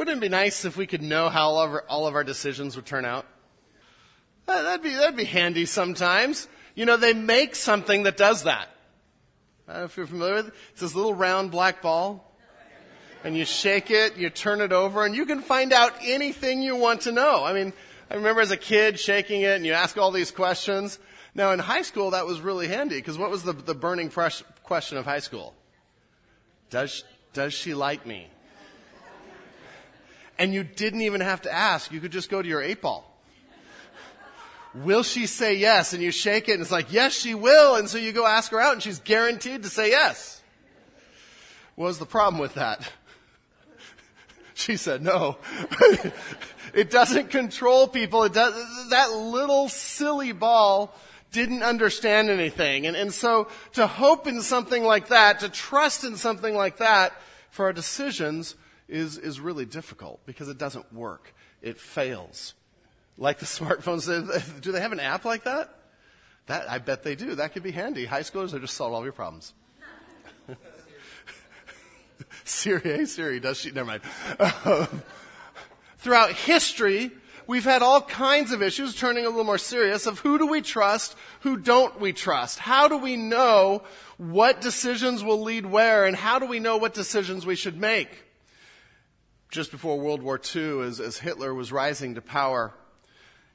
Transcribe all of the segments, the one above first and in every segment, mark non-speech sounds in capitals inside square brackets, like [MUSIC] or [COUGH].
Wouldn't it be nice if we could know how all of our, all of our decisions would turn out? Uh, that'd be, that'd be handy sometimes. You know, they make something that does that. Uh, if you're familiar with it, it's this little round black ball. And you shake it, you turn it over, and you can find out anything you want to know. I mean, I remember as a kid shaking it and you ask all these questions. Now in high school that was really handy because what was the, the burning question of high school? Does, does she like me? And you didn't even have to ask. You could just go to your eight ball. Will she say yes? And you shake it and it's like, yes, she will. And so you go ask her out and she's guaranteed to say yes. What was the problem with that? [LAUGHS] She said no. [LAUGHS] it doesn't control people. It does, that little silly ball didn't understand anything. And, and so to hope in something like that, to trust in something like that for our decisions is, is really difficult because it doesn't work. It fails. Like the [LAUGHS] smartphones, do they have an app like that? That, I bet they do. That could be handy. High schoolers, they just solve all your problems. [LAUGHS] Siri, hey Siri, does she? Never mind. Um, throughout history, we've had all kinds of issues turning a little more serious of who do we trust, who don't we trust? How do we know what decisions will lead where, and how do we know what decisions we should make? Just before World War II, as, as Hitler was rising to power,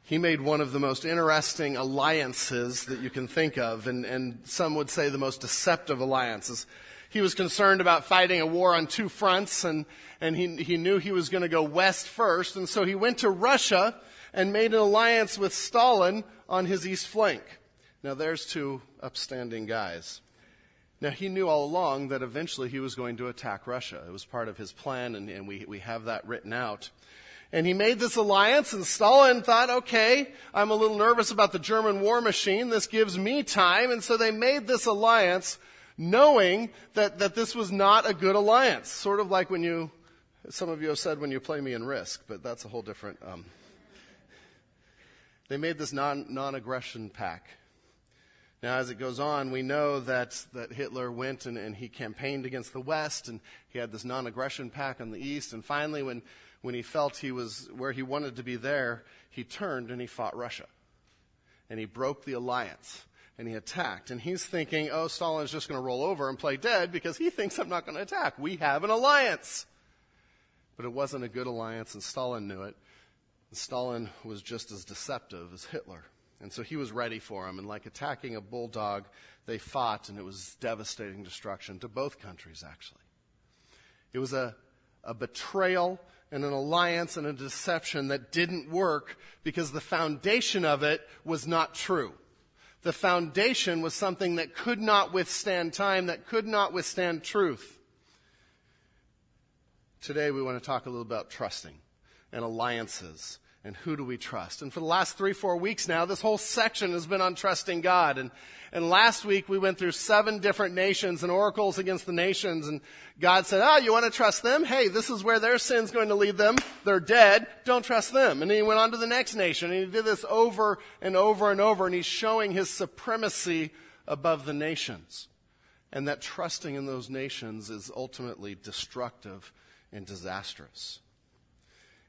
he made one of the most interesting alliances that you can think of, and, and some would say the most deceptive alliances. He was concerned about fighting a war on two fronts, and, and he, he knew he was going to go west first, and so he went to Russia and made an alliance with Stalin on his east flank. Now, there's two upstanding guys. Now, he knew all along that eventually he was going to attack Russia. It was part of his plan, and, and we, we have that written out. And he made this alliance, and Stalin thought, okay, I'm a little nervous about the German war machine. This gives me time. And so they made this alliance knowing that, that this was not a good alliance. Sort of like when you, some of you have said when you play me in Risk, but that's a whole different. Um, they made this non, non-aggression pact. Now, as it goes on, we know that, that Hitler went and, and he campaigned against the West, and he had this non-aggression pact on the East, and finally, when, when he felt he was where he wanted to be there, he turned and he fought Russia. And he broke the alliance and he attacked. And he's thinking, oh, Stalin's just going to roll over and play dead because he thinks I'm not going to attack. We have an alliance. But it wasn't a good alliance, and Stalin knew it. And Stalin was just as deceptive as Hitler. And so he was ready for him. And like attacking a bulldog, they fought, and it was devastating destruction to both countries, actually. It was a, a betrayal and an alliance and a deception that didn't work because the foundation of it was not true the foundation was something that could not withstand time, that could not withstand truth. Today we want to talk a little about trusting and alliances and who do we trust. And for the last three, four weeks now, this whole section has been on trusting God. And, and last week we went through seven different nations and oracles against the nations. And God said, oh, you want to trust them? Hey, this is where their sin's going to lead them. They're dead. Don't trust them. And then he went on to the next nation and he did this over and over and over. And he's showing his supremacy above the nations. And that trusting in those nations is ultimately destructive and disastrous.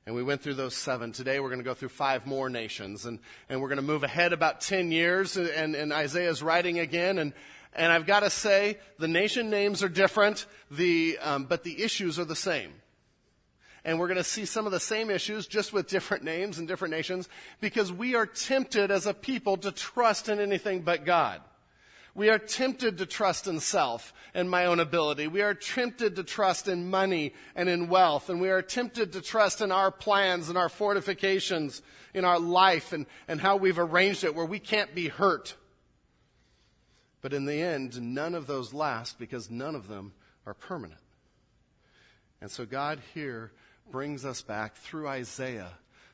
And we went through those seven. Today we're going to go through five more nations. And, and we're going to move ahead about 10 years. And, and Isaiah's writing again. And, and I've got to say, the nation names are different, the, um, but the issues are the same. And we're going to see some of the same issues just with different names and different nations because we are tempted as a people to trust in anything but God. We are tempted to trust in self and my own ability. We are tempted to trust in money and in wealth. And we are tempted to trust in our plans and our fortifications in our life and, and how we've arranged it where we can't be hurt. But in the end, none of those last because none of them are permanent. And so God here brings us back through Isaiah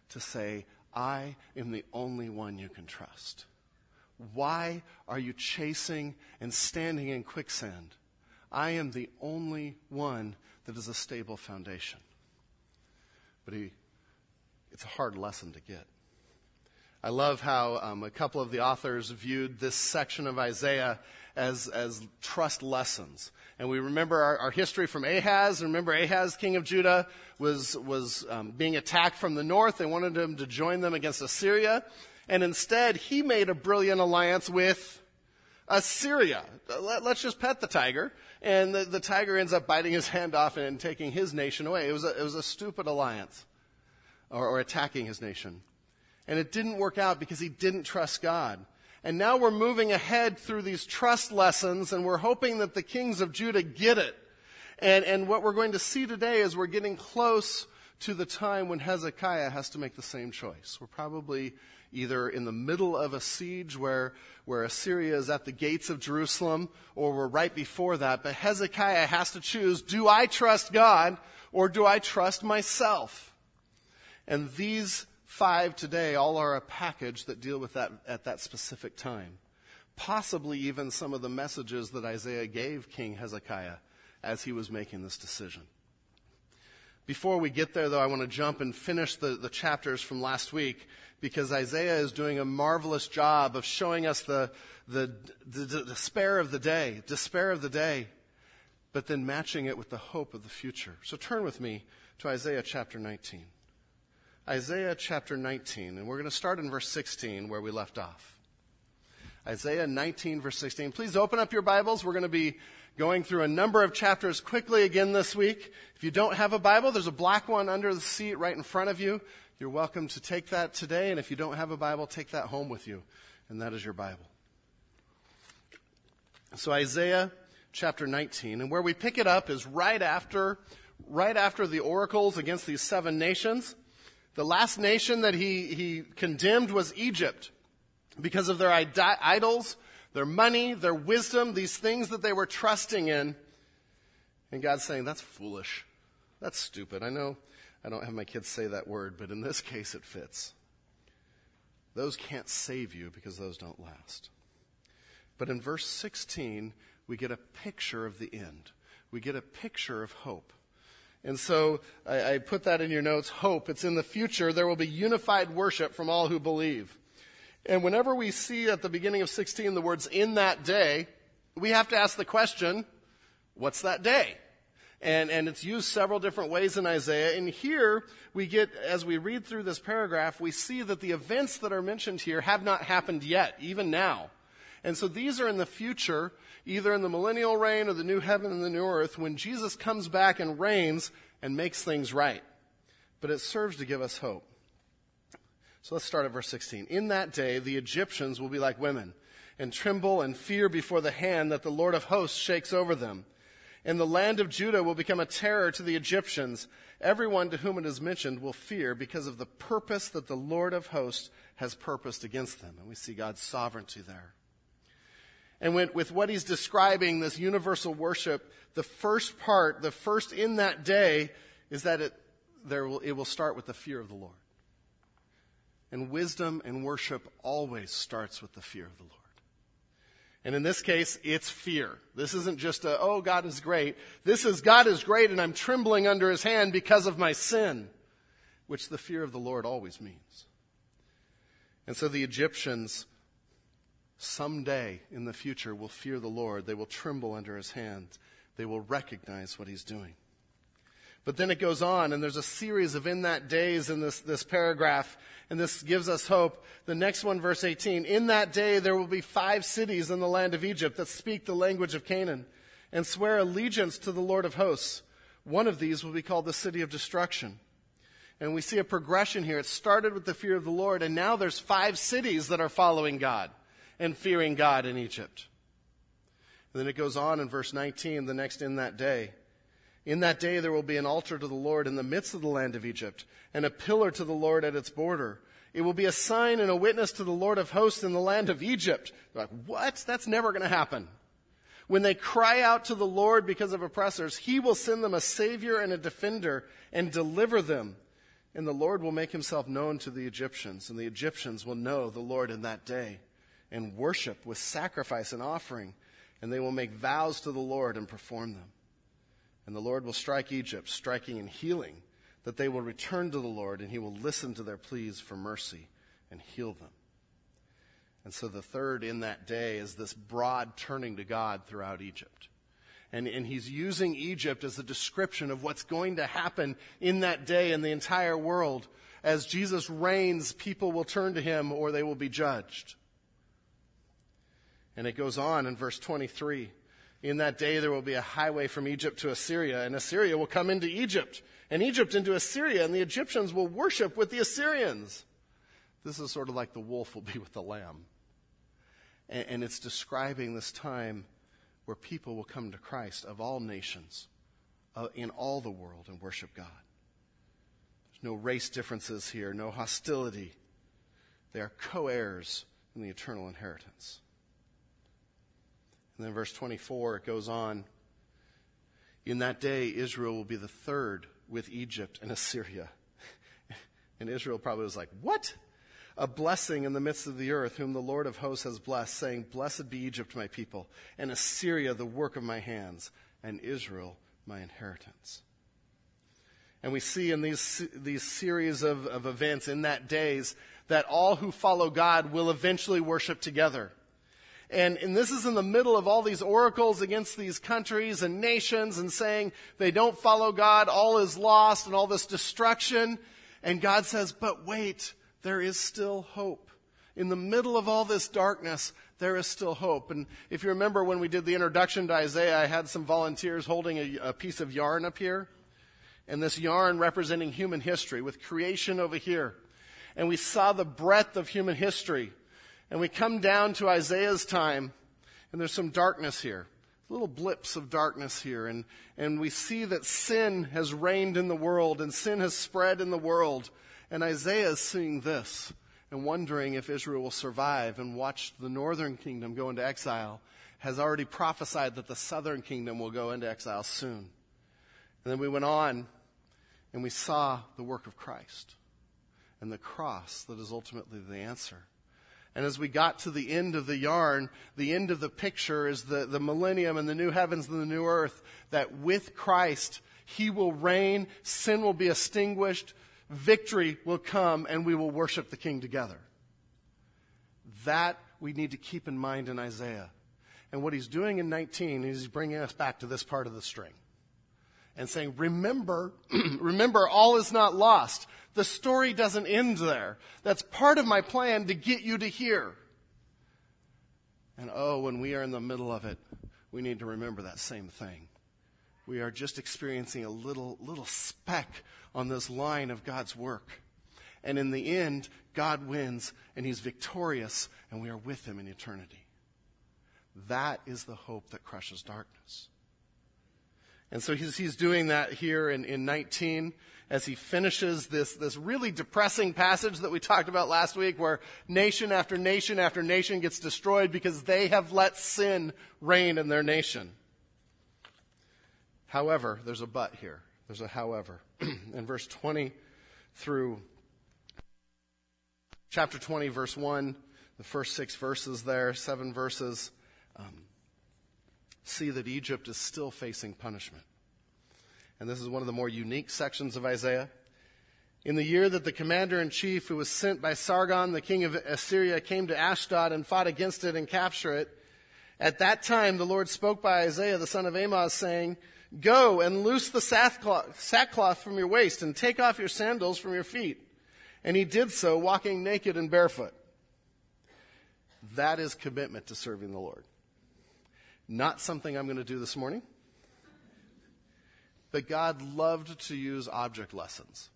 to say, I am the only one you can trust. Why are you chasing and standing in quicksand? I am the only one that is a stable foundation. But he, it's a hard lesson to get. I love how um, a couple of the authors viewed this section of Isaiah as, as trust lessons. And we remember our, our history from Ahaz. Remember, Ahaz, king of Judah, was, was um, being attacked from the north. They wanted him to join them against Assyria. And instead, he made a brilliant alliance with Assyria. Let, us just pet the tiger. And the, the, tiger ends up biting his hand off and taking his nation away. It was a, it was a stupid alliance, or, or attacking his nation. And it didn't work out because he didn't trust God. And now we're moving ahead through these trust lessons, and we're hoping that the kings of Judah get it. And, and what we're going to see today is we're getting close to the time when Hezekiah has to make the same choice. We're probably either in the middle of a siege where, where Assyria is at the gates of Jerusalem, or we're right before that. But Hezekiah has to choose do I trust God or do I trust myself? And these five today all are a package that deal with that at that specific time. Possibly even some of the messages that Isaiah gave King Hezekiah as he was making this decision. Before we get there, though, I want to jump and finish the, the chapters from last week because Isaiah is doing a marvelous job of showing us the, the, the, the despair of the day, despair of the day, but then matching it with the hope of the future. So turn with me to Isaiah chapter 19. Isaiah chapter 19, and we're going to start in verse 16 where we left off. Isaiah 19, verse 16. Please open up your Bibles. We're going to be going through a number of chapters quickly again this week. If you don't have a Bible, there's a black one under the seat right in front of you. You're welcome to take that today, and if you don't have a Bible, take that home with you, and that is your Bible. So Isaiah chapter 19, and where we pick it up is right after, right after the oracles against these seven nations. The last nation that he, he condemned was Egypt because of their idols, their money, their wisdom, these things that they were trusting in. And God's saying, that's foolish. That's stupid. I know I don't have my kids say that word, but in this case it fits. Those can't save you because those don't last. But in verse 16, we get a picture of the end. We get a picture of hope. And so I, I, put that in your notes. Hope. It's in the future. There will be unified worship from all who believe. And whenever we see at the beginning of 16 the words in that day, we have to ask the question, what's that day? And, and it's used several different ways in Isaiah. And here we get, as we read through this paragraph, we see that the events that are mentioned here have not happened yet, even now. And so these are in the future, either in the millennial reign or the new heaven and the new earth, when Jesus comes back and reigns and makes things right. But it serves to give us hope. So let's start at verse 16. In that day, the Egyptians will be like women and tremble and fear before the hand that the Lord of hosts shakes over them. And the land of Judah will become a terror to the Egyptians. Everyone to whom it is mentioned will fear because of the purpose that the Lord of hosts has purposed against them. And we see God's sovereignty there. And with what he's describing, this universal worship, the first part, the first in that day, is that it, there will, it will start with the fear of the Lord. And wisdom and worship always starts with the fear of the Lord. And in this case, it's fear. This isn't just a, oh, God is great. This is, God is great and I'm trembling under his hand because of my sin, which the fear of the Lord always means. And so the Egyptians someday in the future will fear the Lord. They will tremble under his hand. They will recognize what he's doing. But then it goes on, and there's a series of in that days in this, this paragraph, and this gives us hope. The next one, verse 18 In that day there will be five cities in the land of Egypt that speak the language of Canaan and swear allegiance to the Lord of hosts. One of these will be called the city of destruction. And we see a progression here. It started with the fear of the Lord, and now there's five cities that are following God and fearing God in Egypt. And then it goes on in verse 19, the next in that day. In that day there will be an altar to the Lord in the midst of the land of Egypt, and a pillar to the Lord at its border. It will be a sign and a witness to the Lord of hosts in the land of Egypt. They're like, what? That's never going to happen. When they cry out to the Lord because of oppressors, he will send them a savior and a defender and deliver them. And the Lord will make himself known to the Egyptians, and the Egyptians will know the Lord in that day and worship with sacrifice and offering, and they will make vows to the Lord and perform them. And the Lord will strike Egypt, striking and healing, that they will return to the Lord, and he will listen to their pleas for mercy and heal them. And so the third in that day is this broad turning to God throughout Egypt. And, and he's using Egypt as a description of what's going to happen in that day in the entire world. As Jesus reigns, people will turn to him or they will be judged. And it goes on in verse 23. In that day there will be a highway from Egypt to Assyria, and Assyria will come into Egypt, and Egypt into Assyria, and the Egyptians will worship with the Assyrians. This is sort of like the wolf will be [LAUGHS] with the lamb. And, and it's describing this time where people will come to Christ of all nations uh, in all the world and worship God. There's no race differences here, no hostility. They are co heirs in the eternal inheritance. And then verse 24, it goes on. In that day, Israel will be the third with Egypt and Assyria. [LAUGHS] and Israel probably was like, What? A blessing in the midst of the earth, whom the Lord of hosts has blessed, saying, Blessed be Egypt, my people, and Assyria, the work of my hands, and Israel, my inheritance. And we see in these, these series of, of events in that days that all who follow God will eventually worship together. And, and this is in the middle of all these oracles against these countries and nations and saying they don't follow God, all is lost and all this destruction. And God says, but wait, there is still hope. In the middle of all this darkness, there is still hope. And if you remember when we did the introduction to Isaiah, I had some volunteers holding a, a piece of yarn up here. And this yarn representing human history with creation over here. And we saw the breadth of human history and we come down to Isaiah's time, and there's some darkness here, little blips of darkness here. And, and we see that sin has reigned in the world, and sin has spread in the world. And Isaiah is seeing this and wondering if Israel will survive and watch the northern kingdom go into exile, has already prophesied that the southern kingdom will go into exile soon. And then we went on and we saw the work of Christ and the cross that is ultimately the answer. And as we got to the end of the yarn, the end of the picture is the, the millennium and the new heavens and the new earth, that with Christ, He will reign, sin will be extinguished, victory will come, and we will worship the King together. That we need to keep in mind in Isaiah. And what he's doing in 19 is he's bringing us back to this part of the string and saying, remember, [CLEARS THROAT] remember, all is not lost. The story doesn't end there. That's part of my plan to get you to here. And oh, when we are in the middle of it, we need to remember that same thing. We are just experiencing a little, little speck on this line of God's work. And in the end, God wins and he's victorious and we are with him in eternity. That is the hope that crushes darkness. And so he's, he's doing that here in, in 19 as he finishes this, this really depressing passage that we talked about last week where nation after nation after nation gets destroyed because they have let sin reign in their nation. However, there's a but here. There's a however. [CLEARS THROAT] in verse 20 through chapter 20, verse 1, the first six verses there, seven verses, um, see that Egypt is still facing punishment. And this is one of the more unique sections of Isaiah. In the year that the commander in chief, who was sent by Sargon, the king of Assyria, came to Ashdod and fought against it and captured it, at that time the Lord spoke by Isaiah the son of Amoz, saying, Go and loose the sackcloth from your waist and take off your sandals from your feet. And he did so, walking naked and barefoot. That is commitment to serving the Lord. Not something I'm going to do this morning. But God loved to use object lessons.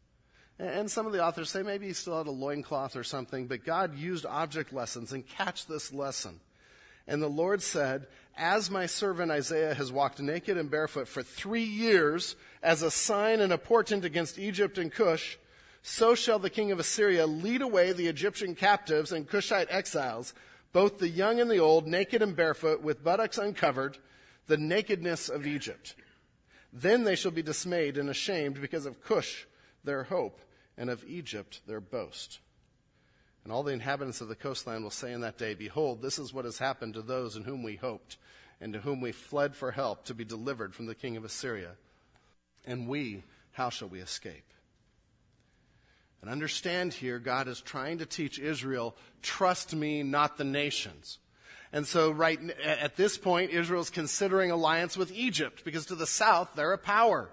And some of the authors say maybe he still had a loincloth or something, but God used object lessons and catch this lesson. And the Lord said, As my servant Isaiah has walked naked and barefoot for three years as a sign and a portent against Egypt and Cush, so shall the king of Assyria lead away the Egyptian captives and Cushite exiles both the young and the old, naked and barefoot, with buttocks uncovered, the nakedness of Egypt. Then they shall be dismayed and ashamed because of Cush, their hope, and of Egypt, their boast. And all the inhabitants of the coastland will say in that day, Behold, this is what has happened to those in whom we hoped, and to whom we fled for help to be delivered from the king of Assyria. And we, how shall we escape? And understand here, God is trying to teach Israel, trust me, not the nations. And so, right at this point, Israel's considering alliance with Egypt because to the south, they're a power.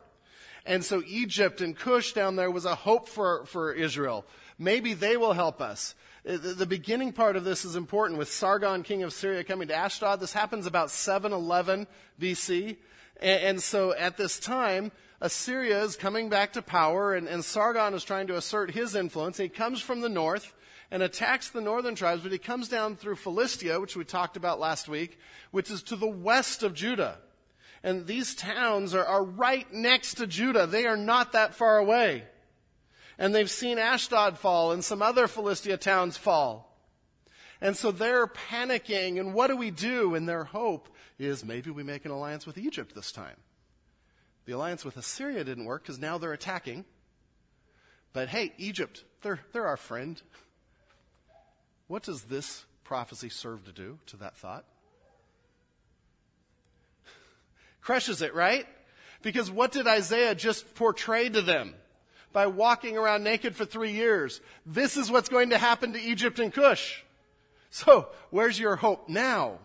And so, Egypt and Cush down there was a hope for, for Israel. Maybe they will help us. The beginning part of this is important with Sargon, king of Syria, coming to Ashdod. This happens about 711 BC. And so, at this time, Assyria is coming back to power, and, and Sargon is trying to assert his influence. He comes from the north and attacks the northern tribes, but he comes down through Philistia, which we talked about last week, which is to the west of Judah. And these towns are, are right next to Judah. They are not that far away. And they've seen Ashdod fall and some other Philistia towns fall. And so they're panicking, and what do we do? And their hope is maybe we make an alliance with Egypt this time. The alliance with Assyria didn't work because now they're attacking. But hey, Egypt, they're, they're our friend. What does this prophecy serve to do to that thought? Crushes it, right? Because what did Isaiah just portray to them by walking around naked for three years? This is what's going to happen to Egypt and Cush. So, where's your hope now?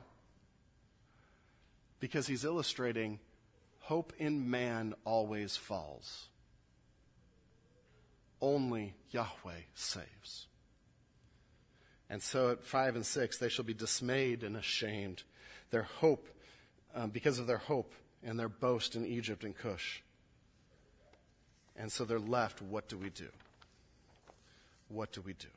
Because he's illustrating Hope in man always falls. Only Yahweh saves. And so at 5 and 6, they shall be dismayed and ashamed. Their hope, um, because of their hope and their boast in Egypt and Cush. And so they're left. What do we do? What do we do?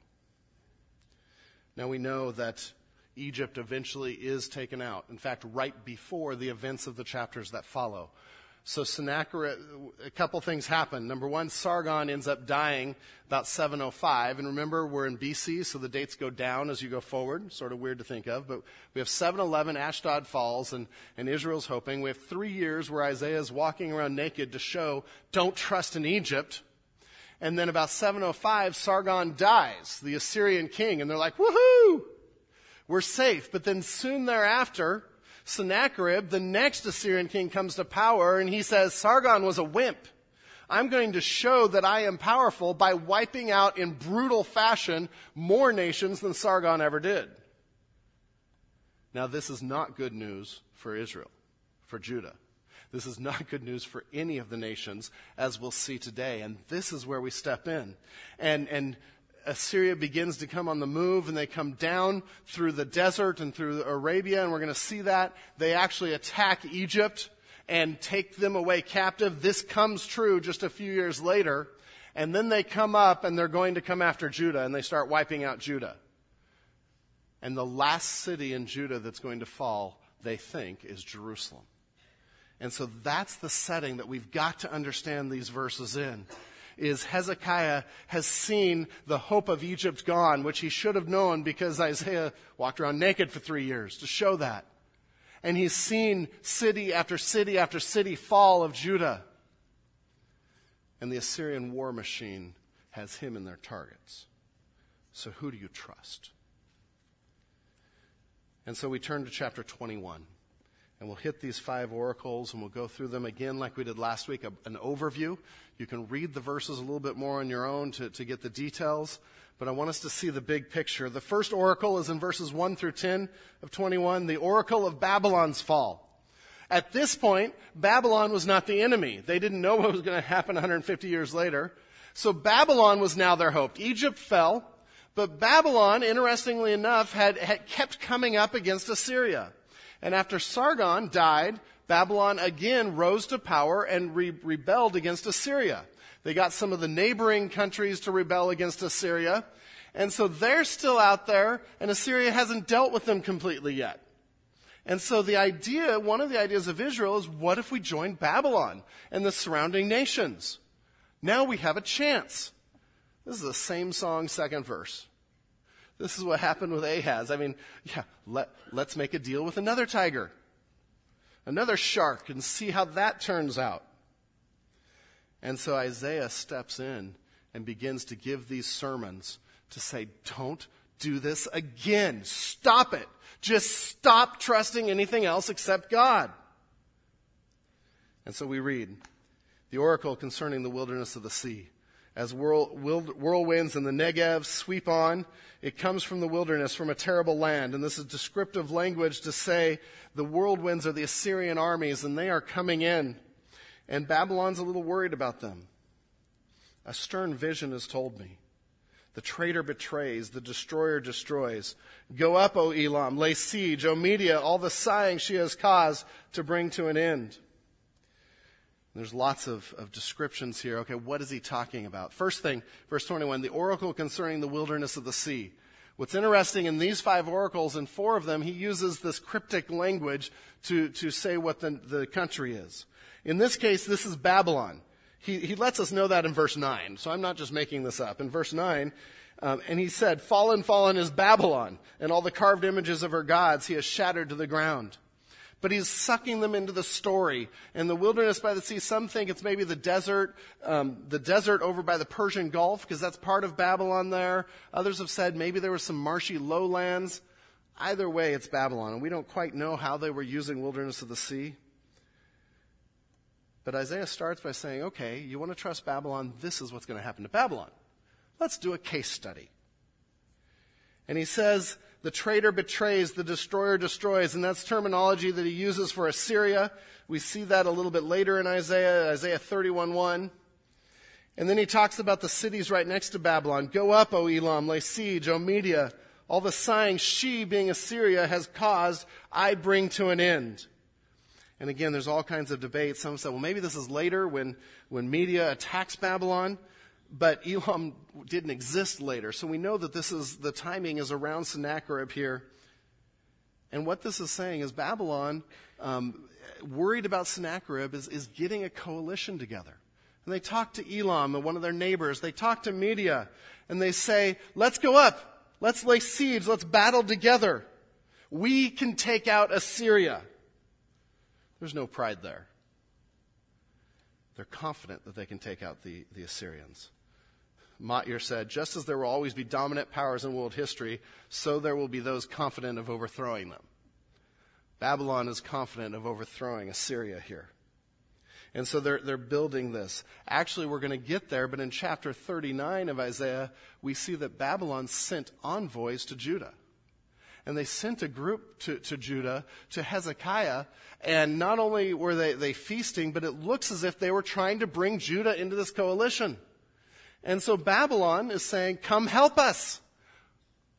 Now we know that Egypt eventually is taken out. In fact, right before the events of the chapters that follow. So Sennacherib, a couple things happen. Number one, Sargon ends up dying about 705. And remember, we're in BC, so the dates go down as you go forward. Sort of weird to think of. But we have 711, Ashdod falls, and, and Israel's hoping. We have three years where Isaiah is walking around naked to show, don't trust in Egypt. And then about 705, Sargon dies, the Assyrian king. And they're like, woohoo! We're safe. But then soon thereafter, Sennacherib, the next Assyrian king, comes to power and he says, Sargon was a wimp. I'm going to show that I am powerful by wiping out in brutal fashion more nations than Sargon ever did. Now, this is not good news for Israel, for Judah. This is not good news for any of the nations, as we'll see today. And this is where we step in. And, and Assyria begins to come on the move and they come down through the desert and through Arabia, and we're going to see that. They actually attack Egypt and take them away captive. This comes true just a few years later. And then they come up and they're going to come after Judah and they start wiping out Judah. And the last city in Judah that's going to fall, they think, is Jerusalem. And so that's the setting that we've got to understand these verses in is Hezekiah has seen the hope of Egypt gone, which he should have known because Isaiah walked around naked for three years to show that. And he's seen city after city after city fall of Judah. And the Assyrian war machine has him in their targets. So who do you trust? And so we turn to chapter 21. And we'll hit these five oracles and we'll go through them again like we did last week, an overview. You can read the verses a little bit more on your own to, to get the details. But I want us to see the big picture. The first oracle is in verses 1 through 10 of 21, the oracle of Babylon's fall. At this point, Babylon was not the enemy. They didn't know [LAUGHS] what was going to happen 150 years later. So Babylon was now their hope. Egypt fell, but Babylon, interestingly enough, had, had kept coming up against Assyria. And after Sargon died, Babylon again rose to power and re- rebelled against Assyria. They got some of the neighboring countries to rebel against Assyria. And so they're still out there, and Assyria hasn't dealt with them completely yet. And so the idea, one of the ideas of Israel is what if we join Babylon and the surrounding nations? Now we have a chance. This is the same song, second verse. This is what happened with Ahaz. I mean, yeah, let, let's make a deal with another tiger, another shark, and see how that turns out. And so Isaiah steps in and begins to give these sermons to say, don't do this again. Stop it. Just stop trusting anything else except God. And so we read the oracle concerning the wilderness of the sea. As whirlwinds in the Negev sweep on. It comes from the wilderness, from a terrible land. And this is descriptive language to say the whirlwinds are the Assyrian armies and they are coming in. And Babylon's a little worried about them. A stern vision has told me. The traitor betrays, the destroyer destroys. Go up, O Elam, lay siege, O Media, all the sighing she has caused to bring to an end. There's lots of, of descriptions here. Okay, what is he talking about? First thing, verse 21, the oracle concerning the wilderness of the sea. What's interesting in these five oracles, and four of them, he uses this cryptic language to, to say what the, the country is. In this case, this is Babylon. He, he lets us know that in verse 9, so I'm not just making this up. In verse 9, um, and he said, Fallen, fallen is Babylon, and all the carved images of her gods he has shattered to the ground but he's sucking them into the story. And the wilderness by the sea, some think it's maybe the desert, um, the desert over by the Persian Gulf, because that's part of Babylon there. Others have said maybe there were some marshy lowlands. Either way, it's Babylon, and we don't quite know how they were using wilderness of the sea. But Isaiah starts by saying, okay, you want to trust Babylon? This is what's going to happen to Babylon. Let's do a case study. And he says, the traitor betrays, the destroyer destroys, and that's terminology that he uses for Assyria. We see that a little bit later in Isaiah, Isaiah 31:1. And then he talks about the cities right next to Babylon. Go up, O Elam, lay siege, O Media. All the sighing she, being Assyria, has caused, I bring to an end. And again, there's all kinds of debates. Some say, well, maybe this is later when, when Media attacks Babylon but Elam didn't exist later. So we know that this is, the timing is around Sennacherib here. And what this is saying is Babylon, um, worried about Sennacherib, is, is getting a coalition together. And they talk to Elam one of their neighbors. They talk to Media and they say, let's go up. Let's lay siege. Let's battle together. We can take out Assyria. There's no pride there. They're confident that they can take out the, the Assyrians. Motyer said, just as there will always be dominant powers in world history, so there will be those confident of overthrowing them. Babylon is confident of overthrowing Assyria here. And so they're, they're building this. Actually, we're going to get there, but in chapter 39 of Isaiah, we see that Babylon sent envoys to Judah. And they sent a group to, to Judah, to Hezekiah, and not only were they, they feasting, but it looks as if they were trying to bring Judah into this coalition. And so Babylon is saying, Come help us.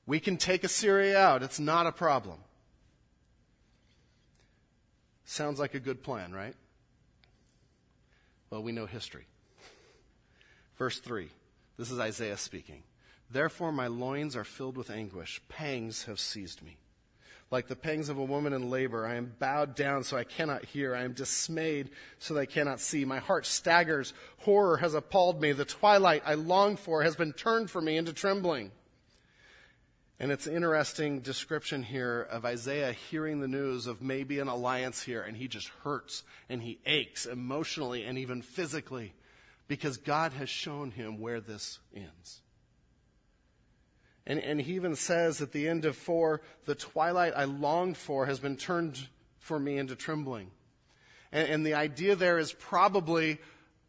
We can take Assyria out. It's not a problem. Sounds like a good plan, right? Well, we know history. Verse 3. This is Isaiah speaking. Therefore, my loins are filled with anguish. Pangs have seized me. Like the pangs of a woman in labor, I am bowed down so I cannot hear. I am dismayed so that I cannot see. My heart staggers. Horror has appalled me. The twilight I longed for has been turned for me into trembling. And it's an interesting description here of Isaiah hearing the news of maybe an alliance here, and he just hurts and he aches emotionally and even physically because God has shown him where this ends. And, and he even says at the end of four, the twilight I longed for has been turned for me into trembling. And, and the idea there is probably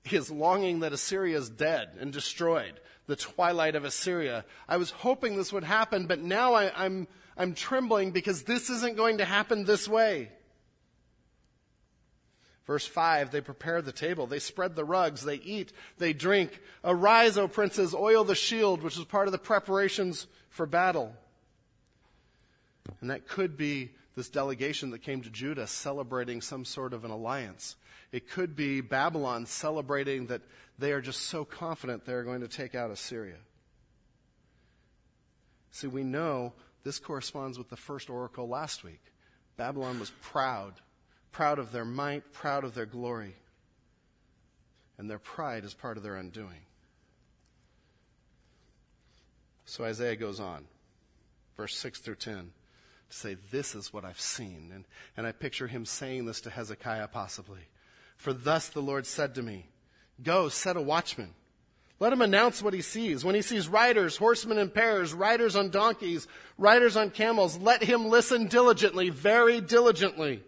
his longing that Assyria is dead and destroyed, the twilight of Assyria. I was hoping this would happen, but now I, I'm, I'm trembling because this isn't going to happen this way. Verse 5 They prepare the table, they spread the rugs, they eat, they drink. Arise, O princes, oil the shield, which is part of the preparations for battle. And that could be this delegation that came to Judah celebrating some sort of an alliance. It could be Babylon celebrating that they are just so confident they're going to take out Assyria. See, we know this corresponds with the first oracle last week. Babylon was proud proud of their might, proud of their glory. And their pride is part of their undoing. So Isaiah goes on, verse 6 through 10, to say, This is what I've seen. And, and I picture him saying this to Hezekiah possibly. For thus the Lord said to me, Go, set a watchman. Let him announce what he sees. When he sees riders, horsemen in pairs, riders on donkeys, riders on camels, let him listen diligently, very diligently.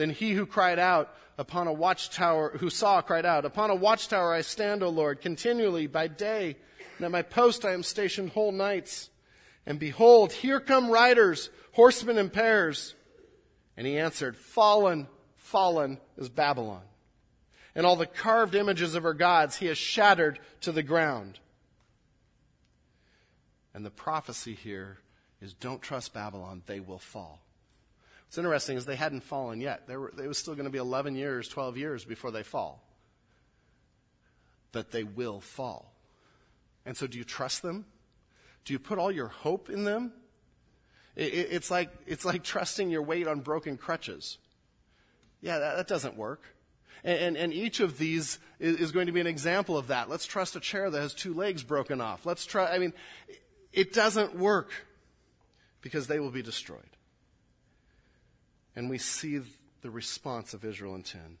Then he who cried out upon a watchtower, who saw cried out, Upon a watchtower I stand, O Lord, continually by day, and at my post I am stationed whole nights. And behold, here come riders, horsemen in pairs. And he answered, Fallen, fallen is Babylon. And all the carved images of her gods he has shattered to the ground. And the prophecy here is don't trust Babylon, they will fall. What's interesting is they hadn't fallen yet. They were, it was still going to be 11 years, 12 years before they fall. But they will fall. And so do you trust them? Do you put all your hope in them? It, it, it's, like, it's like trusting your weight on broken crutches. Yeah, that, that doesn't work. And, and, and, each of these is, is, going to be an example of that. Let's trust a chair that has two legs broken off. Let's try, I mean, it doesn't work because they will be destroyed. And we see the response of Israel in 10.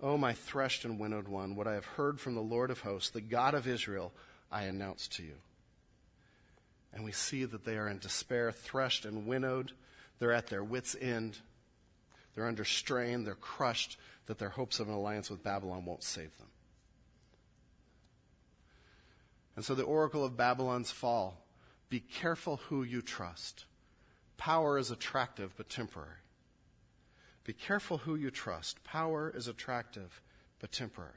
Oh, my threshed and winnowed one, what I have heard from the Lord of hosts, the God of Israel, I announce to you. And we see that they are in despair, threshed and winnowed. They're at their wits' end. They're under strain. They're crushed that their hopes of an alliance with Babylon won't save them. And so the oracle of Babylon's fall be careful who you trust. Power is attractive but temporary. Be careful who you trust. Power is attractive but temporary.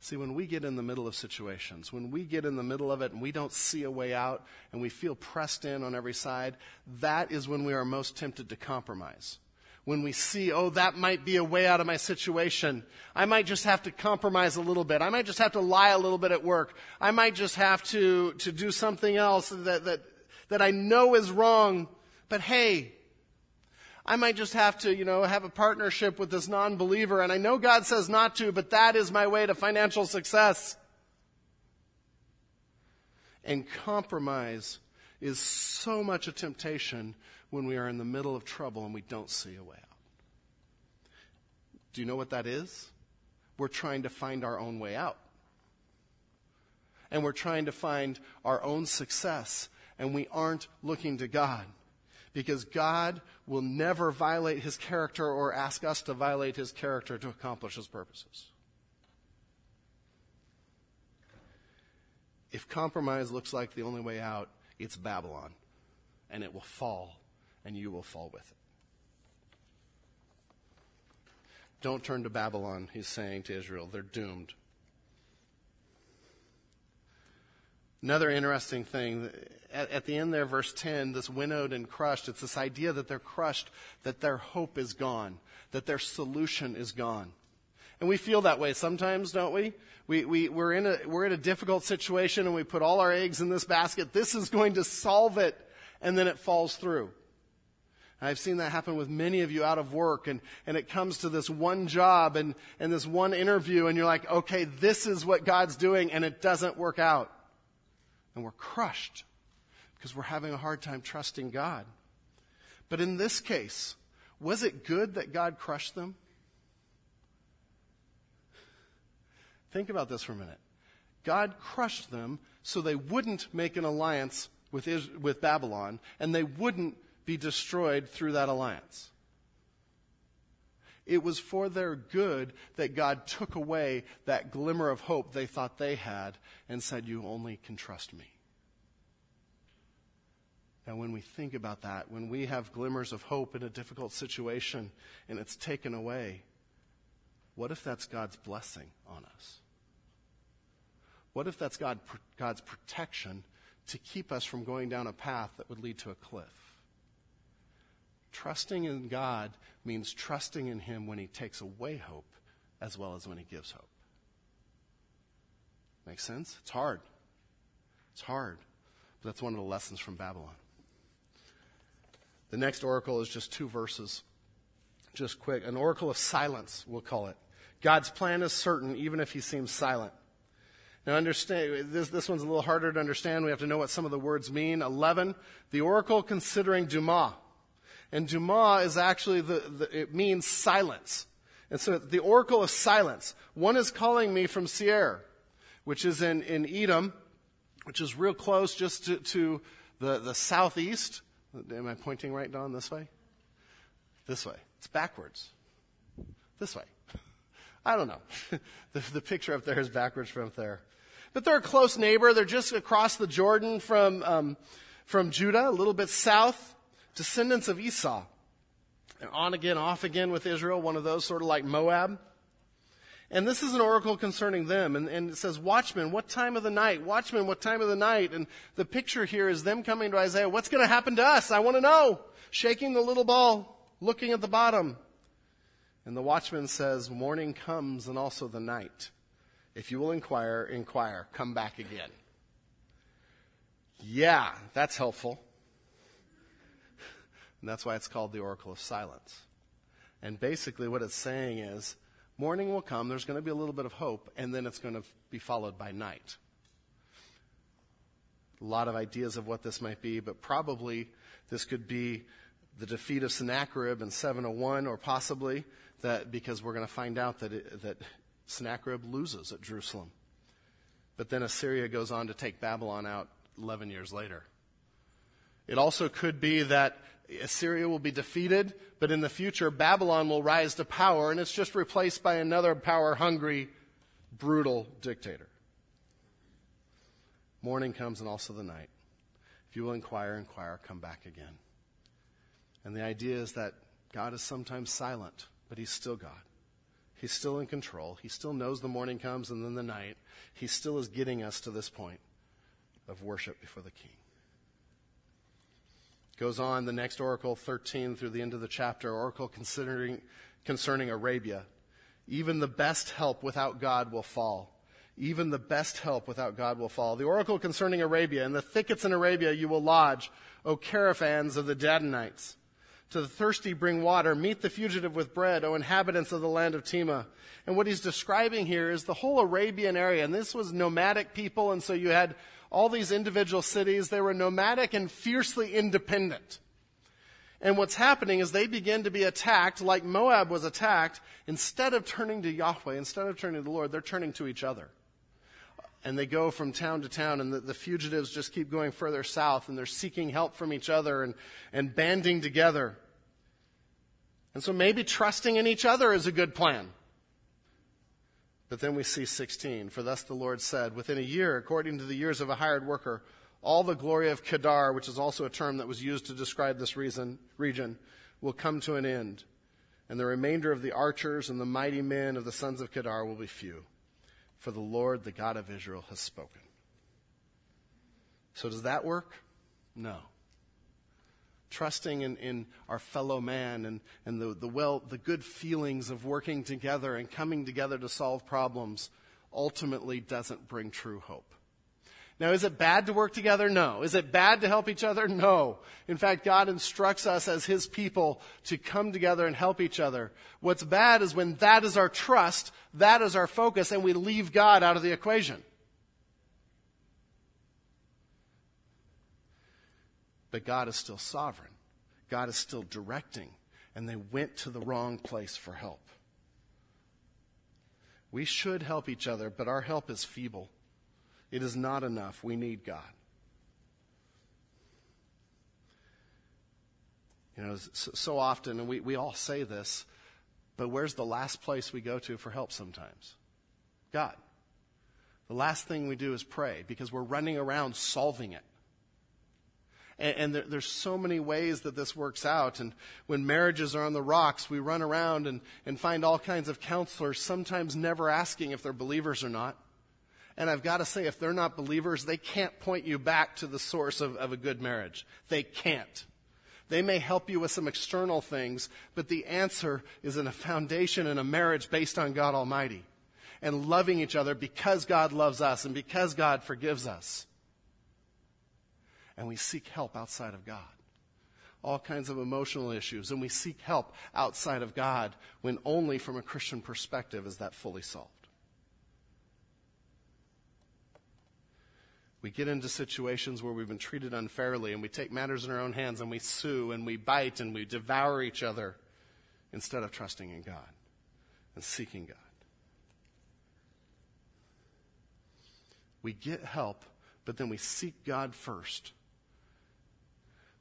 See, when we get in the middle of situations, when we get in the middle of it and we don't see a way out and we feel pressed in on every side, that is when we are most tempted to compromise. When we see, oh, that might be a way out of my situation. I might just have to compromise a little bit. I might just have to lie a little bit at work. I might just have to, to do something else that, that, that I know is wrong. But hey, I might just have to, you know, have a partnership with this non believer, and I know God says not to, but that is my way to financial success. And compromise is so much a temptation when we are in the middle of trouble and we don't see a way out. Do you know what that is? We're trying to find our own way out. And we're trying to find our own success, and we aren't looking to God because God will never violate his character or ask us to violate his character to accomplish his purposes. If compromise looks like the only way out, it's Babylon, and it will fall, and you will fall with it. Don't turn to Babylon, he's saying to Israel. They're doomed. Another interesting thing, at, at, the end there, verse 10, this winnowed and crushed, it's this idea that they're crushed, that their hope is gone, that their solution is gone. And we feel that way sometimes, don't we? we, we we're, in a, we're in a difficult situation and we put all our eggs in this basket. This is going to solve it. And then it falls through. I've seen that happen with many of you out of work, and, and it comes to this one job and, and this one interview, and you're like, okay, this is what God's doing, and it doesn't work out and we're crushed because we're having a hard time trusting God. But in this case, was it good that God crushed them? Think about this for a minute. God crushed them so they wouldn't make an alliance with, Israel, with Babylon and they wouldn't be destroyed through that alliance. It was for their good that God took away that glimmer of hope they thought they had and said, You only can trust me. Now, when we think about that, when we have glimmers of hope in a difficult situation and it's taken away, what if that's God's blessing on us? What if that's God, God's protection to keep us from going down a path that would lead to a cliff? Trusting in God means trusting in Him when He takes away hope as well as when He gives hope. Make sense? It's hard. It's hard. But that's one of the lessons from Babylon. The next oracle is just two verses. Just quick. An oracle of silence, we'll call it. God's plan is certain, even if he seems silent. Now, understand, this, this one's a little harder to understand. We have to know what some of the words mean. 11, the oracle considering Dumah. And Dumah is actually the, the, it means silence. And so the oracle of silence. One is calling me from Seir, which is in, in Edom, which is real close just to, to the, the southeast. Am I pointing right, Don, this way? This way. It's backwards. This way. [LAUGHS] I don't know. [LAUGHS] the, the picture up there is backwards from up there. But they're a close neighbor. They're just across the Jordan from, um, from Judah, a little bit south, descendants of Esau. And on again, off again with Israel, one of those sort of like Moab. And this is an oracle concerning them. And, and, it says, Watchmen, what time of the night? Watchmen, what time of the night? And the picture here is them coming to Isaiah, What's going to happen to us? I want to know. Shaking the little ball, looking at the bottom. And the watchman says, Morning comes and also the night. If you will inquire, inquire. Come back again. Yeah, that's helpful. And that's why it's called the Oracle of Silence. And basically, what it's saying is, Morning will come, there's going to be a little bit of hope, and then it's going to be followed by night. A lot of ideas of what this might be, but probably this could be the defeat of Sennacherib in 701, or possibly that because we're going to find out that, it, that Sennacherib loses at Jerusalem. But then Assyria goes on to take Babylon out 11 years later. It also could be that Assyria will be defeated, but in the future, Babylon will rise to power, and it's just replaced by another power hungry, brutal dictator. Morning comes and also the night. If you will inquire, inquire, come back again. And the idea is that God is sometimes silent, but He's still God. He's still in control. He still knows the morning comes and then the night. He still is getting us to this point of worship before the King. Goes on the next oracle, 13 through the end of the chapter, oracle considering, concerning Arabia. Even the best help without God will fall. Even the best help without God will fall. The oracle concerning Arabia. In the thickets in Arabia you will lodge, O caravans of the Dedanites. To the thirsty bring water. Meet the fugitive with bread, O inhabitants of the land of Tema. And what he's describing here is the whole Arabian area. And this was nomadic people, and so you had all these individual cities. They were nomadic and fiercely independent. And what's happening is they begin to be attacked like Moab was attacked. Instead of turning to Yahweh, instead of turning to the Lord, they're turning to each other. And they go from town to town, and the, the fugitives just keep going further south, and they're seeking help from each other and, and banding together. And so maybe trusting in each other is a good plan. But then we see 16. For thus the Lord said, Within a year, according to the years of a hired worker, all the glory of Kedar, which is also a term that was used to describe this reason, region, will come to an end. And the remainder of the archers and the mighty men of the sons of Kedar will be few. For the Lord, the God of Israel, has spoken. So does that work? No trusting in, in our fellow man and, and the, the, well, the good feelings of working together and coming together to solve problems ultimately doesn't bring true hope. Now, is it bad to work together? No. Is it bad to help each other? No. In fact, God instructs us as His people to come together and help each other. What's bad is when that is our trust, that is our focus, and we leave God out of the equation. But God is still sovereign. God is still directing. And they went to the wrong place for help. We should help each other, but our help is feeble. It is not enough. We need God. You know, so often, and we, we all say this, but where's the last place we go to for help sometimes? God. The last thing we do is pray because we're running around solving it. And, and there, there's so many ways that this works out. And when marriages are on the rocks, we run around and, and find all kinds of counselors, sometimes never asking if they're believers or not. And I've got to say, if they're not believers, they can't point you back to the source of, of a good marriage. They can't. They may help you with some external things, but the answer is in a foundation in a marriage based on God Almighty and loving each other because God loves us and because God forgives us and we seek help outside of God. All kinds of emotional issues, and we seek help outside of God when only from a Christian perspective is that fully solved. We get into situations where we've been treated unfairly and we take matters in our own hands and we sue and we bite and we devour each other instead of trusting in God and seeking God. We get help, but then we seek God first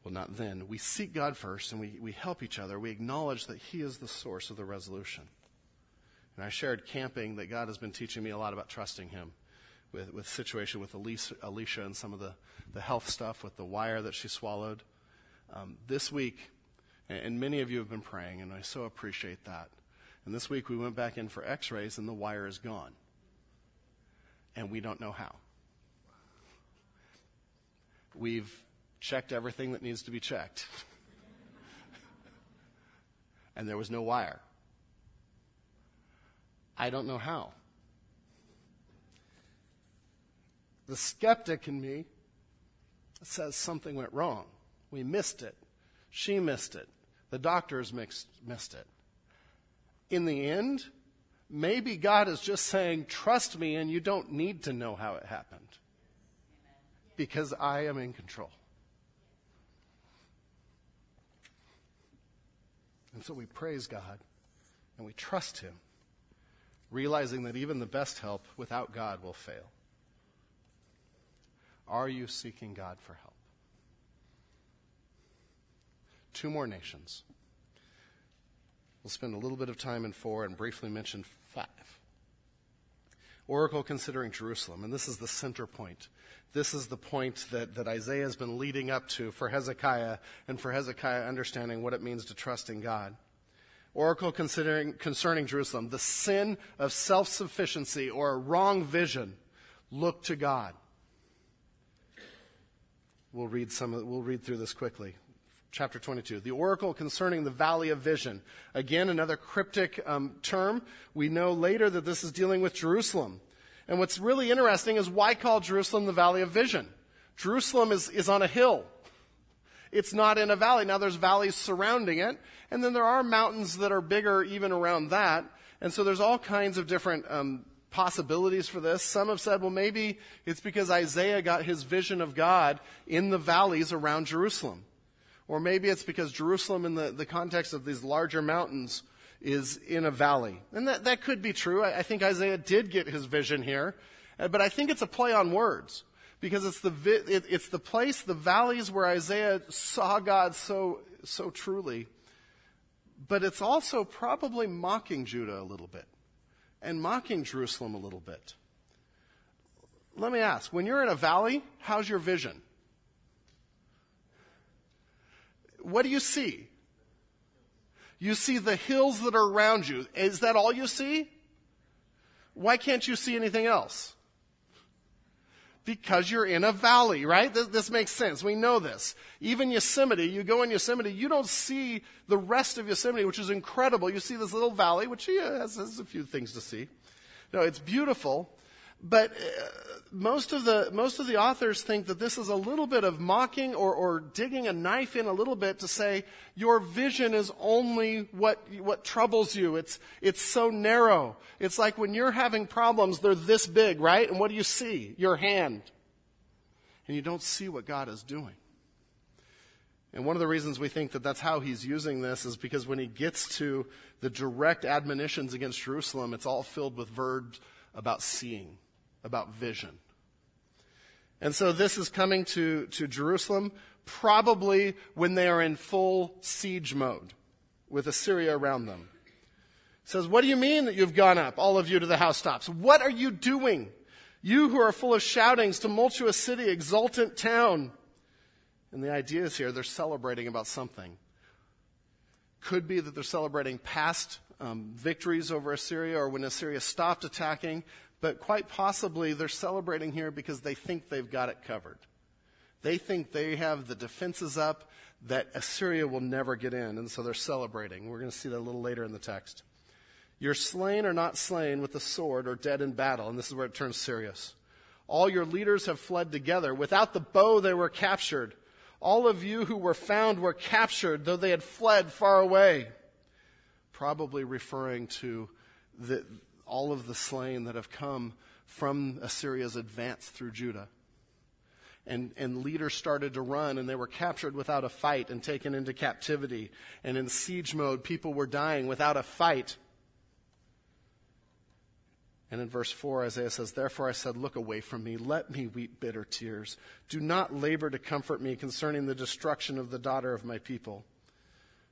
well, not then. We seek God first and we, we help each other. We acknowledge that He is the source of the resolution. And I shared camping that God has been teaching me a lot about trusting Him with, with situation with Alicia, and some of the, the health stuff with the wire that she swallowed. Um, this week, and, and many of you have been praying, and I so appreciate that. And this week we went back in for x rays, and the wire is gone. And we don't know how. We've checked everything that needs to be checked. and there was no wire. I don't know how. The skeptic in me says something went wrong. We missed it. She missed it. The doctors mixed, missed it. In the end, maybe God is just saying, trust me, and you don't need to know how it happened. Because I am in control. And so we praise God and we trust Him, realizing that even the best help without God will fail. Are you seeking God for help? Two more nations. We'll spend a little bit of time in four and briefly mention five. Oracle considering Jerusalem, and this is the center point. This is the point that, that Isaiah has been leading up to for Hezekiah and for Hezekiah understanding what it means to trust in God. Oracle considering, concerning Jerusalem, the sin of self sufficiency or a wrong vision. Look to God. We'll read some. We'll read through this quickly. Chapter 22. The oracle concerning the valley of vision. Again, another cryptic um, term. We know later that this is dealing with Jerusalem. And what's really interesting is why call Jerusalem the valley of vision? Jerusalem is, is on a hill. It's not in a valley. Now there's valleys surrounding it, and then there are mountains that are bigger even around that. And so there's all kinds of different um, possibilities for this. Some have said, well, maybe it's because Isaiah got his vision of God in the valleys around Jerusalem. Or maybe it's because Jerusalem, in the, the context of these larger mountains, is in a valley. And that, that could be true. I, I think Isaiah did get his vision here. Uh, but I think it's a play on words. Because it's the, vi- it, it's the place, the valleys where Isaiah saw God so, so truly. But it's also probably mocking Judah a little bit and mocking Jerusalem a little bit. Let me ask when you're in a valley, how's your vision? What do you see? You see the hills that are around you. Is that all you see? Why can't you see anything else? Because you're in a valley, right? This, this, makes sense. We know this. Even Yosemite, you go in Yosemite, you don't see the rest of Yosemite, which is incredible. You see this little valley, which yeah, has, has a few things to see. No, it's beautiful. But uh, most of the most of the authors think that this is a little bit of mocking or, or digging a knife in a little bit to say your vision is only what what troubles you. It's it's so narrow. It's like when you're having problems, they're this big, right? And what do you see? Your hand. And you don't see what God is doing. And one of the reasons we think that that's how he's using this is because when he gets to the direct admonitions against Jerusalem, it's all filled with verbs about seeing about vision. And so this is coming to, to Jerusalem probably when they are in full siege mode with Assyria around them. It says, What do you mean that you've gone up, all of you, to the housetops? What are you doing? You who are full of shoutings, tumultuous city, exultant town. And the idea is here they're celebrating about something. Could be that they're celebrating past um, victories over Assyria or when Assyria stopped attacking, but quite possibly they're celebrating here because they think they've got it covered. They think they have the defenses up that Assyria will never get in, and so they're celebrating. We're going to see that a little later in the text. Your slain are not slain with the sword or dead in battle, and this is where it turns serious. All your leaders have fled together. Without the bow, they were captured. All of you who were found were captured, though they had fled far away. Probably referring to the, all of the slain that have come from Assyria's advance through Judah. And, and leaders started to run and they were captured without a fight and taken into captivity. And in siege mode, people were dying without a fight. And in verse 4, Isaiah says, Therefore I said, Look away from me. Let me weep bitter tears. Do not labor to comfort me concerning the destruction of the daughter of my people.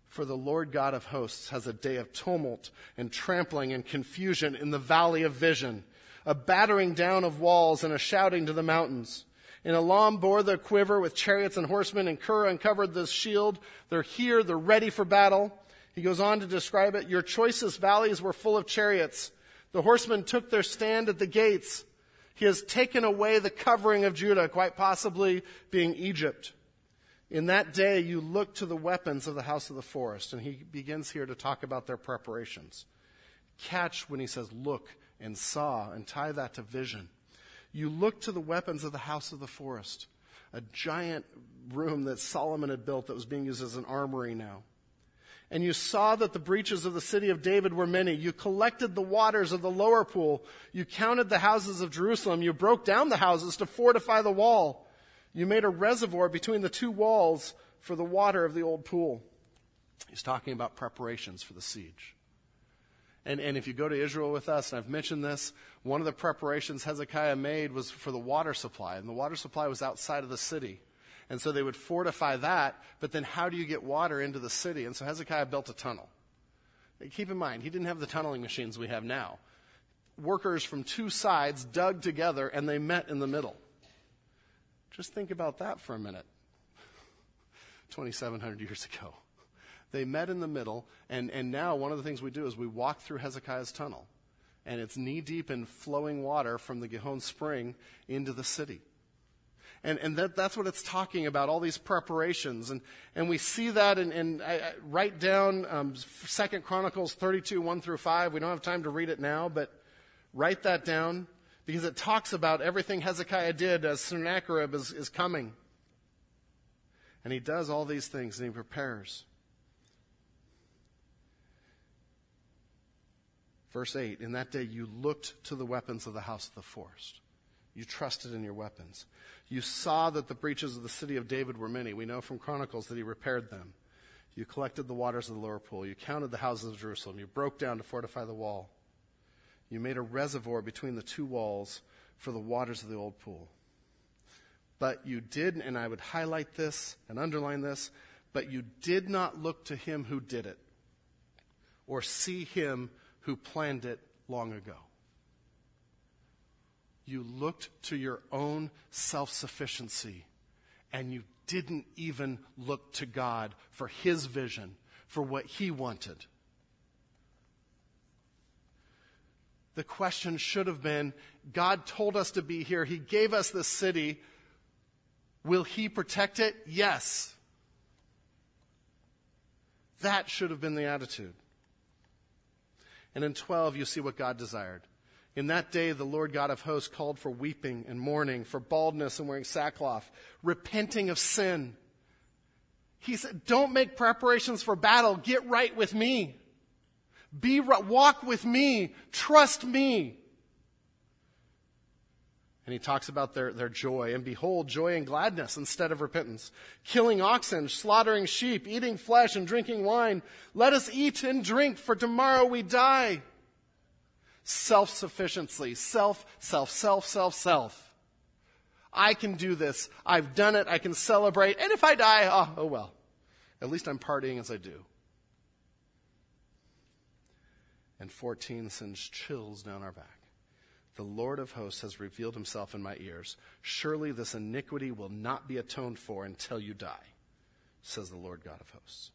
For the Lord God of hosts has a day of tumult and trampling and confusion in the valley of vision, a battering down of walls and a shouting to the mountains. And Elam bore the quiver with chariots and horsemen, and Kir uncovered the shield. They're here, they're ready for battle. He goes on to describe it. Your choicest valleys were full of chariots. The horsemen took their stand at the gates. He has taken away the covering of Judah, quite possibly being Egypt. In that day, you looked to the weapons of the house of the forest. And he begins here to talk about their preparations. Catch when he says look and saw and tie that to vision. You look to the weapons of the house of the forest, a giant room that Solomon had built that was being used as an armory now. And you saw that the breaches of the city of David were many. You collected the waters of the lower pool. You counted the houses of Jerusalem. You broke down the houses to fortify the wall. You made a reservoir between the two walls for the water of the old pool. He's talking about preparations for the siege. And, and if you go to Israel with us, and I've mentioned this, one of the preparations Hezekiah made was for the water supply. And the water supply was outside of the city. And so they would fortify that, but then how do you get water into the city? And so Hezekiah built a tunnel. Keep in mind, he didn't have the tunneling machines we have now. Workers from two sides dug together and they met in the middle. Just think about that for a minute. 2,700 years ago. They met in the middle, and, and now one of the things we do is we walk through Hezekiah's tunnel, and it's knee deep in flowing water from the Gihon spring into the city. And, and that, that's what it's talking about, all these preparations. And, and we see that in, in I, I write down um, 2 Chronicles 32, 1 through 5. We don't have time to read it now, but write that down because it talks about everything Hezekiah did as Sennacherib is, is coming. And he does all these things and he prepares. Verse 8 In that day you looked to the weapons of the house of the forest. You trusted in your weapons. You saw that the breaches of the city of David were many. We know from Chronicles that he repaired them. You collected the waters of the lower pool. You counted the houses of Jerusalem. You broke down to fortify the wall. You made a reservoir between the two walls for the waters of the old pool. But you did, and I would highlight this and underline this, but you did not look to him who did it or see him who planned it long ago. You looked to your own self sufficiency and you didn't even look to God for His vision, for what He wanted. The question should have been God told us to be here, He gave us this city. Will He protect it? Yes. That should have been the attitude. And in 12, you see what God desired. In that day, the Lord God of hosts called for weeping and mourning, for baldness and wearing sackcloth, repenting of sin. He said, Don't make preparations for battle. Get right with me. Be walk with me. Trust me. And he talks about their, their joy. And behold, joy and gladness instead of repentance. Killing oxen, slaughtering sheep, eating flesh, and drinking wine. Let us eat and drink, for tomorrow we die. Self sufficiency. Self, self, self, self, self. I can do this. I've done it. I can celebrate. And if I die, oh, oh well. At least I'm partying as I do. And 14 sends chills down our back. The Lord of hosts has revealed himself in my ears. Surely this iniquity will not be atoned for until you die, says the Lord God of hosts.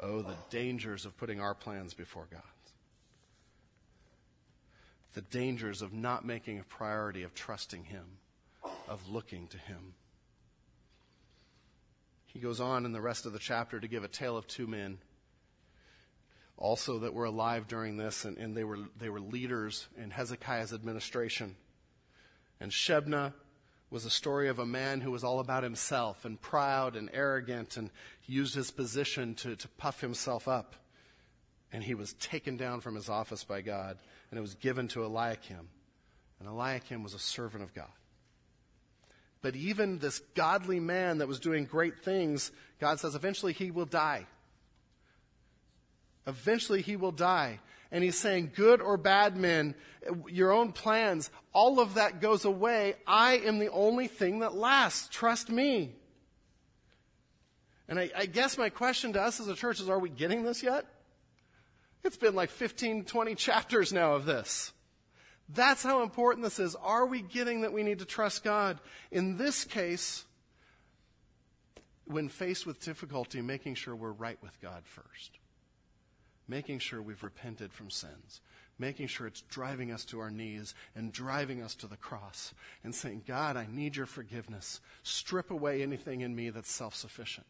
Oh, the dangers of putting our plans before God's. The dangers of not making a priority of trusting Him, of looking to Him. He goes on in the rest of the chapter to give a tale of two men also that were alive during this, and, and they, were, they were leaders in Hezekiah's administration. And Shebna was a story of a man who was all about himself and proud and arrogant, and used his position to, to puff himself up. And he was taken down from his office by God, and it was given to Eliakim. And Eliakim was a servant of God. But even this godly man that was doing great things, God says eventually he will die. Eventually he will die. And he's saying, good or bad men, your own plans, all of that goes away. I am the only thing that lasts. Trust me. And I, I, guess my question to us as a church is, are we getting this yet? It's been like 15, 20 [LAUGHS] chapters now of this. That's how important this is. Are we getting that we need to trust God? In this case, when faced with difficulty, making sure we're right with God first making sure we've repented from sins, making sure it's driving us to our knees and driving us to the cross, and saying, God, I need your forgiveness. Strip away anything in me that's self sufficient.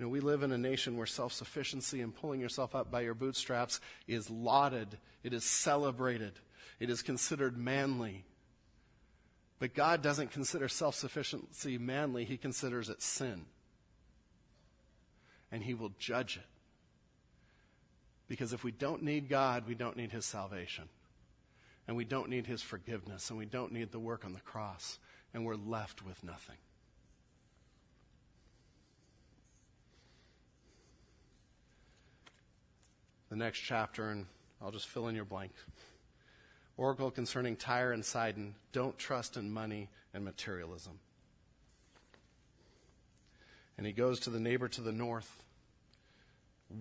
You know, we live in a nation where self sufficiency and pulling yourself up by your bootstraps is lauded, it is celebrated, it is considered manly. But God doesn't consider self sufficiency manly, He considers it sin. And He will judge it. Because if we don't need God, we don't need His salvation. And we don't need His forgiveness. And we don't need the work on the cross. And we're left with nothing. The next chapter, and I'll just fill in your blank. Oracle concerning Tyre and Sidon don't trust in money and materialism. And he goes to the neighbor to the north,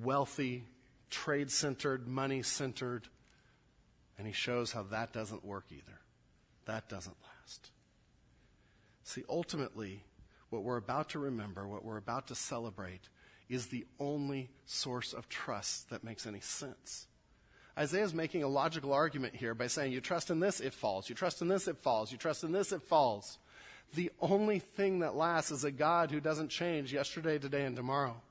wealthy, trade centered, money centered. And he shows how that doesn't work either. That doesn't last. See, ultimately, what we're about to remember, what we're about to celebrate, is the only source of trust that makes any sense. Isaiah is making a logical argument here by saying, You trust in this, it falls. You trust in this, it falls. You trust in this, it falls. The only thing that lasts is a God who doesn't change yesterday, today, and tomorrow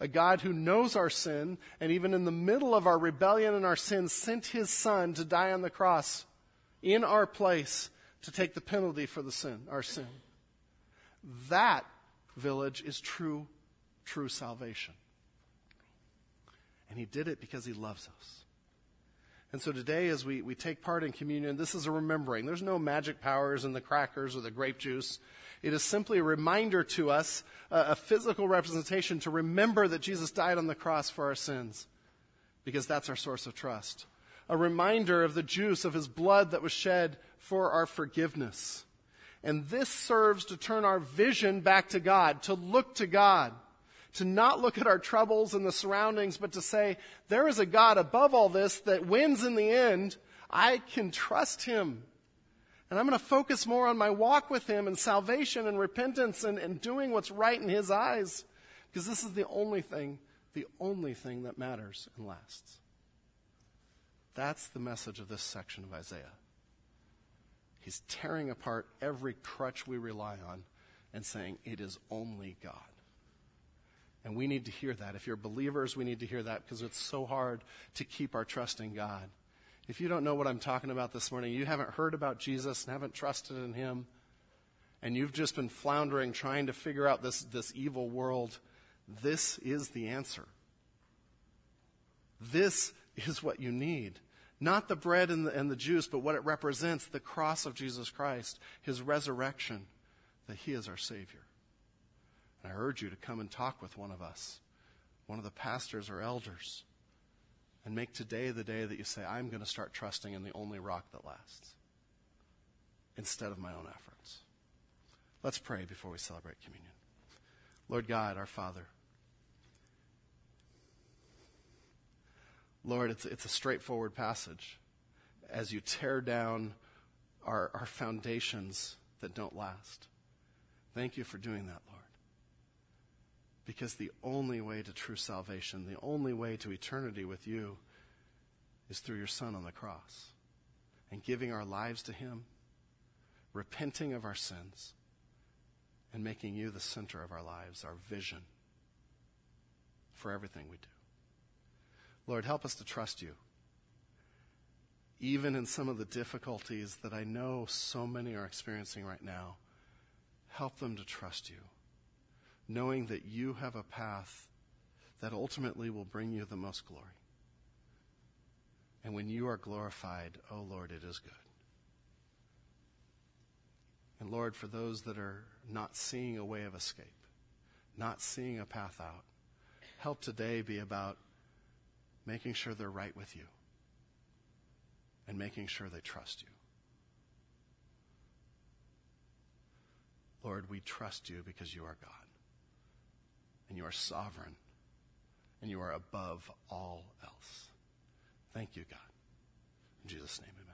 a God who knows our sin, and even in the middle of our rebellion and our sin, sent his Son to die on the cross in our place to take the penalty for the sin, our sin. That village is true, true salvation. And he did it because he loves us. And so today, as we, we take part in communion, this is a remembering. There's no magic powers in the crackers or the grape juice. It is simply a reminder to us, a physical representation to remember that Jesus died on the cross for our sins, because that's our source of trust. A reminder of the juice of his blood that was shed for our forgiveness. And this serves to turn our vision back to God, to look to God to not look at our troubles and the surroundings, but to say, there is a God above all this that wins in the end. I can trust him. And I'm going to focus more on my walk with him and salvation and repentance and, and doing what's right in his eyes. Because this is the only thing, the only thing that matters and lasts. That's the message of this section of Isaiah. He's tearing apart every crutch we rely on and saying, it is only God. And we need to hear that. If you're believers, we need to hear that because it's so hard to keep our trust in God. If you don't know what I'm talking about this morning, you haven't heard about Jesus and haven't trusted in Him, and you've just been floundering trying to figure out this, this evil world, this is the answer. This is what you need. Not the bread and the, and the juice, but what it represents the cross of Jesus Christ, His resurrection, that He is our Savior. And I urge you to come and talk with one of us, one of the pastors or elders, and make today the day that you say, I'm going to start trusting in the only rock that lasts instead of my own efforts. Let's pray before we celebrate communion. Lord God, our Father, Lord, it's, it's a straightforward passage as you tear down our, our foundations that don't last. Thank you for doing that. Because the only way to true salvation, the only way to eternity with you, is through your Son on the cross and giving our lives to Him, repenting of our sins, and making you the center of our lives, our vision for everything we do. Lord, help us to trust you. Even in some of the difficulties that I know so many are experiencing right now, help them to trust you knowing that you have a path that ultimately will bring you the most glory. And when you are glorified, oh Lord, it is good. And Lord, for those that are not seeing a way of escape, not seeing a path out, help today be about making sure they're right with you, and making sure they trust you. Lord, we trust you because you are God, and you are sovereign, and you are above all else. Thank you, God. In Jesus' name, amen.